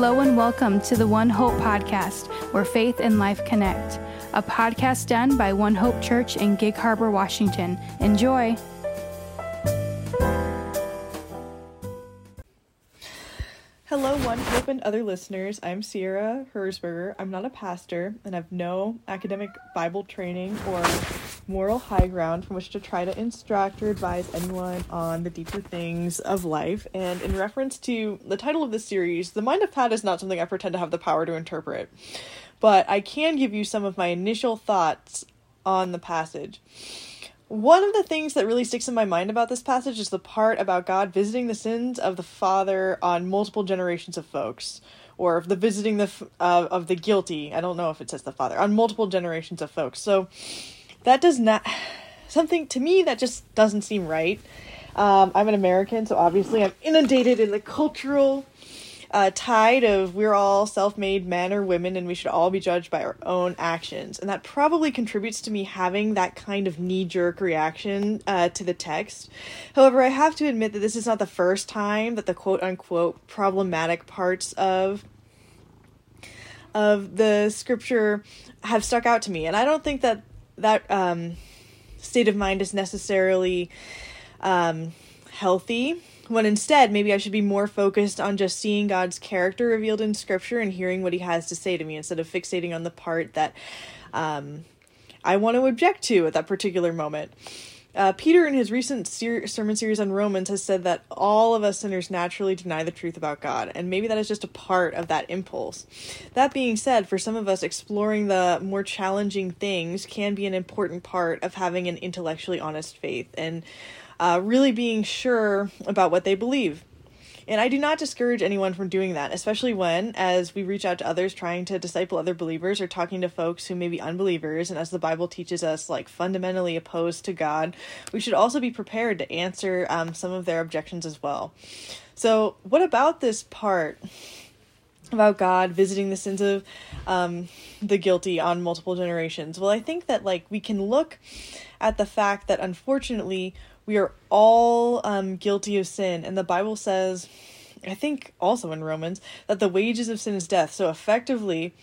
Hello and welcome to the One Hope podcast, where faith and life connect. A podcast done by One Hope Church in Gig Harbor, Washington. Enjoy. Hello, One Hope and other listeners. I'm Sierra Hersberger. I'm not a pastor and have no academic Bible training or moral high ground from which to try to instruct or advise anyone on the deeper things of life. And in reference to the title of this series, The Mind of Pat is not something I pretend to have the power to interpret, but I can give you some of my initial thoughts on the passage. One of the things that really sticks in my mind about this passage is the part about God visiting the sins of the father on multiple generations of folks, or of the visiting the uh, of the guilty. I don't know if it says the father on multiple generations of folks. So that does not something to me that just doesn't seem right. Um, I'm an American, so obviously I'm inundated in the cultural uh, tide of we're all self made men or women and we should all be judged by our own actions. And that probably contributes to me having that kind of knee jerk reaction uh, to the text. However, I have to admit that this is not the first time that the quote unquote problematic parts of of the scripture have stuck out to me. And I don't think that that um, state of mind is necessarily um, healthy when instead maybe I should be more focused on just seeing God's character revealed in Scripture and hearing what He has to say to me instead of fixating on the part that um, I want to object to at that particular moment. Uh, Peter, in his recent ser- sermon series on Romans, has said that all of us sinners naturally deny the truth about God, and maybe that is just a part of that impulse. That being said, for some of us, exploring the more challenging things can be an important part of having an intellectually honest faith and uh, really being sure about what they believe. And I do not discourage anyone from doing that, especially when, as we reach out to others trying to disciple other believers or talking to folks who may be unbelievers, and as the Bible teaches us, like fundamentally opposed to God, we should also be prepared to answer um, some of their objections as well. So, what about this part? about God visiting the sins of um, the guilty on multiple generations. Well, I think that like we can look at the fact that unfortunately we are all um, guilty of sin, and the Bible says, I think also in Romans, that the wages of sin is death. So effectively,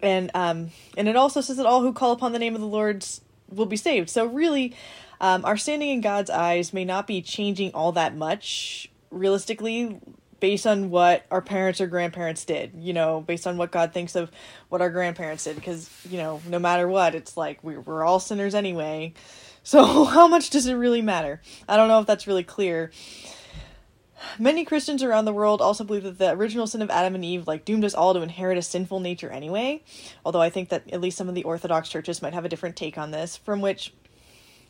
and um, and it also says that all who call upon the name of the Lord will be saved. So really, um, our standing in God's eyes may not be changing all that much realistically based on what our parents or grandparents did, you know, based on what God thinks of what our grandparents did. Because, you know, no matter what, it's like we, we're all sinners anyway. So, how much does it really matter? I don't know if that's really clear. Many Christians around the world also believe that the original sin of Adam and Eve like doomed us all to inherit a sinful nature anyway. Although I think that at least some of the orthodox churches might have a different take on this from which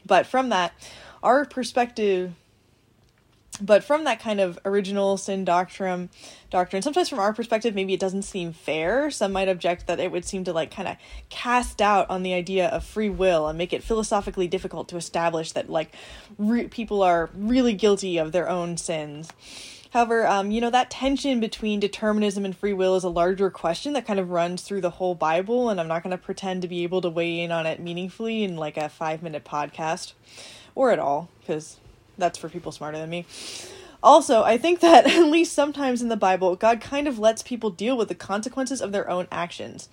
but from that our perspective but from that kind of original sin doctrine doctrine sometimes from our perspective maybe it doesn't seem fair. Some might object that it would seem to like kind of cast doubt on the idea of free will and make it philosophically difficult to establish that like re- people are really guilty of their own sins. However, um, you know, that tension between determinism and free will is a larger question that kind of runs through the whole Bible, and I'm not going to pretend to be able to weigh in on it meaningfully in like a five minute podcast or at all, because that's for people smarter than me. Also, I think that at least sometimes in the Bible, God kind of lets people deal with the consequences of their own actions.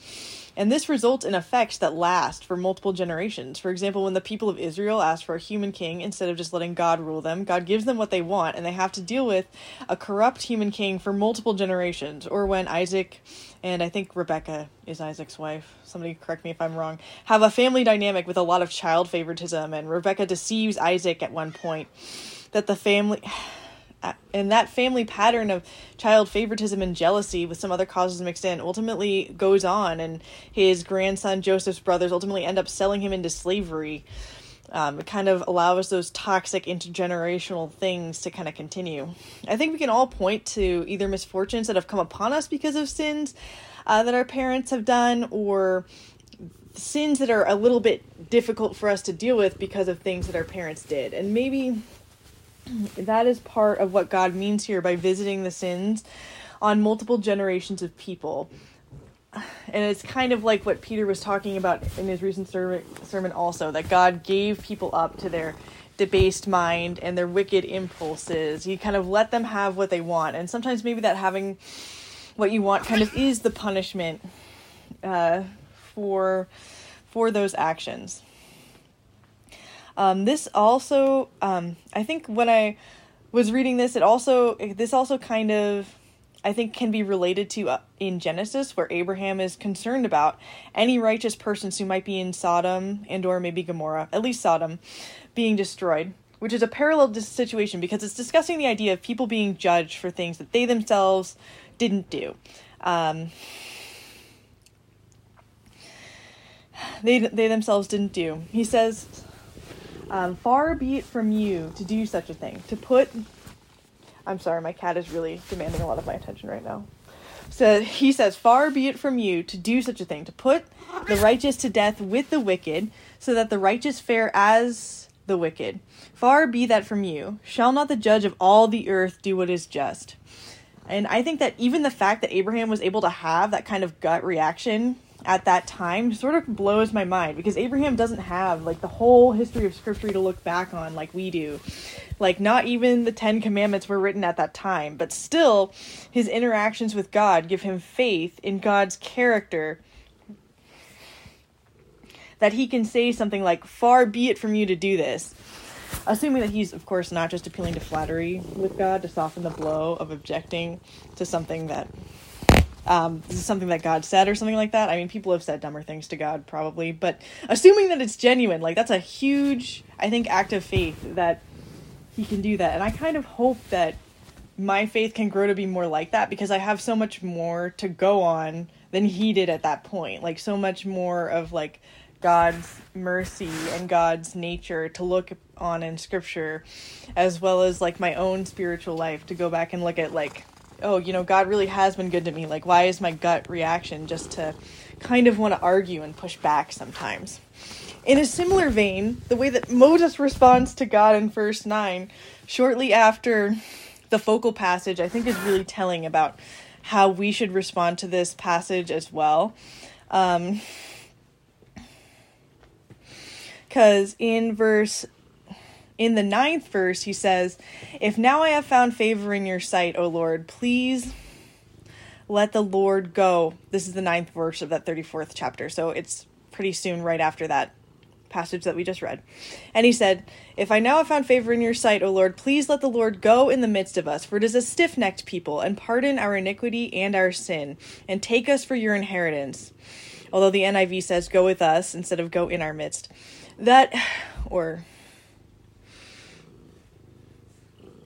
And this results in effects that last for multiple generations. For example, when the people of Israel ask for a human king instead of just letting God rule them, God gives them what they want, and they have to deal with a corrupt human king for multiple generations. Or when Isaac and I think Rebecca is Isaac's wife, somebody correct me if I'm wrong, have a family dynamic with a lot of child favoritism, and Rebecca deceives Isaac at one point that the family and that family pattern of child favoritism and jealousy with some other causes mixed in ultimately goes on and his grandson joseph's brothers ultimately end up selling him into slavery um, it kind of allows those toxic intergenerational things to kind of continue. I think we can all point to either misfortunes that have come upon us because of sins uh, that our parents have done or sins that are a little bit difficult for us to deal with because of things that our parents did. And maybe that is part of what God means here by visiting the sins on multiple generations of people. And it's kind of like what Peter was talking about in his recent sermon, also that God gave people up to their debased mind and their wicked impulses. You kind of let them have what they want. And sometimes maybe that having what you want kind of is the punishment uh, for for those actions. Um, this also, um, I think, when I was reading this, it also this also kind of I think can be related to uh, in Genesis where Abraham is concerned about any righteous persons who might be in Sodom and or maybe Gomorrah, at least Sodom, being destroyed, which is a parallel situation because it's discussing the idea of people being judged for things that they themselves didn't do. Um, they they themselves didn't do. He says, um, "Far be it from you to do such a thing, to put I'm sorry, my cat is really demanding a lot of my attention right now. So he says, Far be it from you to do such a thing, to put the righteous to death with the wicked, so that the righteous fare as the wicked. Far be that from you. Shall not the judge of all the earth do what is just? And I think that even the fact that Abraham was able to have that kind of gut reaction at that time sort of blows my mind because Abraham doesn't have like the whole history of scripture to look back on like we do. Like not even the 10 commandments were written at that time, but still his interactions with God give him faith in God's character that he can say something like far be it from you to do this. Assuming that he's of course not just appealing to flattery with God to soften the blow of objecting to something that um, this is something that God said or something like that. I mean, people have said dumber things to God probably, but assuming that it's genuine, like that's a huge, I think, act of faith that He can do that. And I kind of hope that my faith can grow to be more like that because I have so much more to go on than He did at that point. Like so much more of like God's mercy and God's nature to look on in Scripture, as well as like my own spiritual life to go back and look at like oh, you know, God really has been good to me. Like, why is my gut reaction just to kind of want to argue and push back sometimes? In a similar vein, the way that Moses responds to God in verse 9, shortly after the focal passage, I think is really telling about how we should respond to this passage as well. Um, because in verse in the ninth verse, he says, If now I have found favor in your sight, O Lord, please let the Lord go. This is the ninth verse of that 34th chapter. So it's pretty soon right after that passage that we just read. And he said, If I now have found favor in your sight, O Lord, please let the Lord go in the midst of us, for it is a stiff necked people, and pardon our iniquity and our sin, and take us for your inheritance. Although the NIV says, Go with us instead of go in our midst. That, or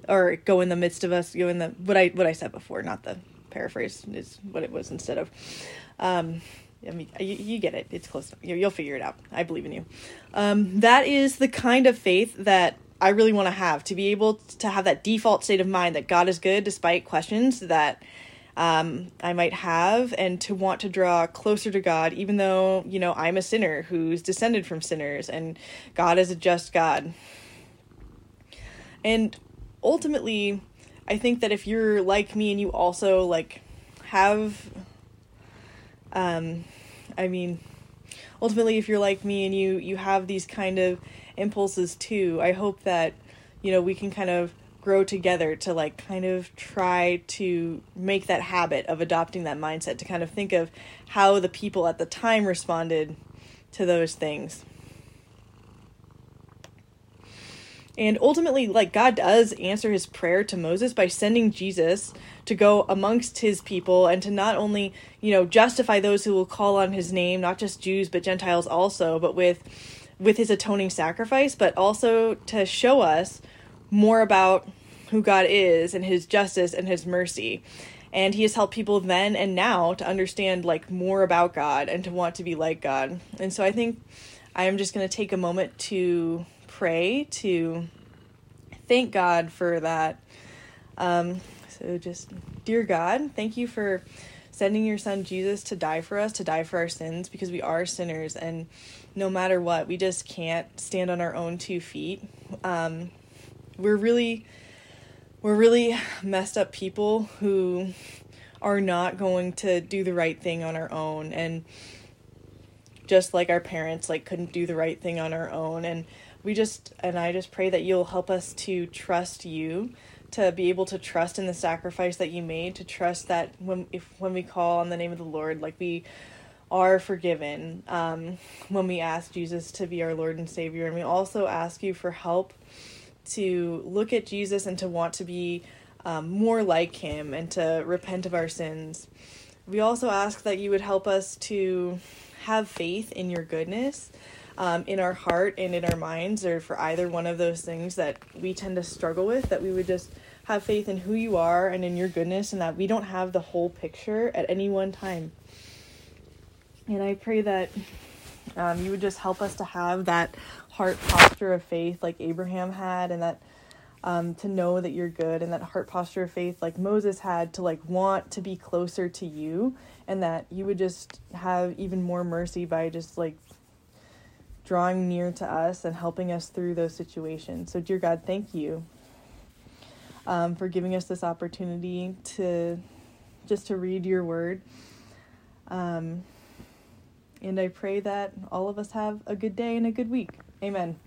or go in the midst of us, go in the what I what I said before, not the paraphrase is what it was instead of. Um, I mean, you, you, get it. It's close. You, will figure it out. I believe in you. Um, that is the kind of faith that I really want to have to be able to have that default state of mind that God is good despite questions that um, I might have, and to want to draw closer to God, even though you know I'm a sinner who's descended from sinners, and God is a just God. And ultimately, I think that if you're like me and you also like have um I mean ultimately if you're like me and you you have these kind of impulses too, I hope that you know we can kind of grow together to like kind of try to make that habit of adopting that mindset to kind of think of how the people at the time responded to those things. And ultimately, like God does answer his prayer to Moses by sending Jesus to go amongst his people and to not only, you know, justify those who will call on his name, not just Jews but Gentiles also, but with with his atoning sacrifice, but also to show us more about who God is and his justice and his mercy. And he has helped people then and now to understand like more about God and to want to be like God. And so I think I am just going to take a moment to pray to thank God for that. Um, so just, dear God, thank you for sending your son Jesus to die for us, to die for our sins, because we are sinners, and no matter what, we just can't stand on our own two feet. Um, we're really, we're really messed up people who are not going to do the right thing on our own, and just like our parents, like couldn't do the right thing on our own, and we just and I just pray that you'll help us to trust you, to be able to trust in the sacrifice that you made, to trust that when if when we call on the name of the Lord, like we are forgiven um, when we ask Jesus to be our Lord and Savior, and we also ask you for help to look at Jesus and to want to be um, more like Him and to repent of our sins. We also ask that you would help us to have faith in your goodness um, in our heart and in our minds, or for either one of those things that we tend to struggle with, that we would just have faith in who you are and in your goodness, and that we don't have the whole picture at any one time. And I pray that um, you would just help us to have that heart posture of faith like Abraham had, and that um, to know that you're good, and that heart posture of faith like Moses had to like want to be closer to you, and that you would just have even more mercy by just like drawing near to us and helping us through those situations. So, dear God, thank you um, for giving us this opportunity to just to read your word. Um, and I pray that all of us have a good day and a good week. Amen.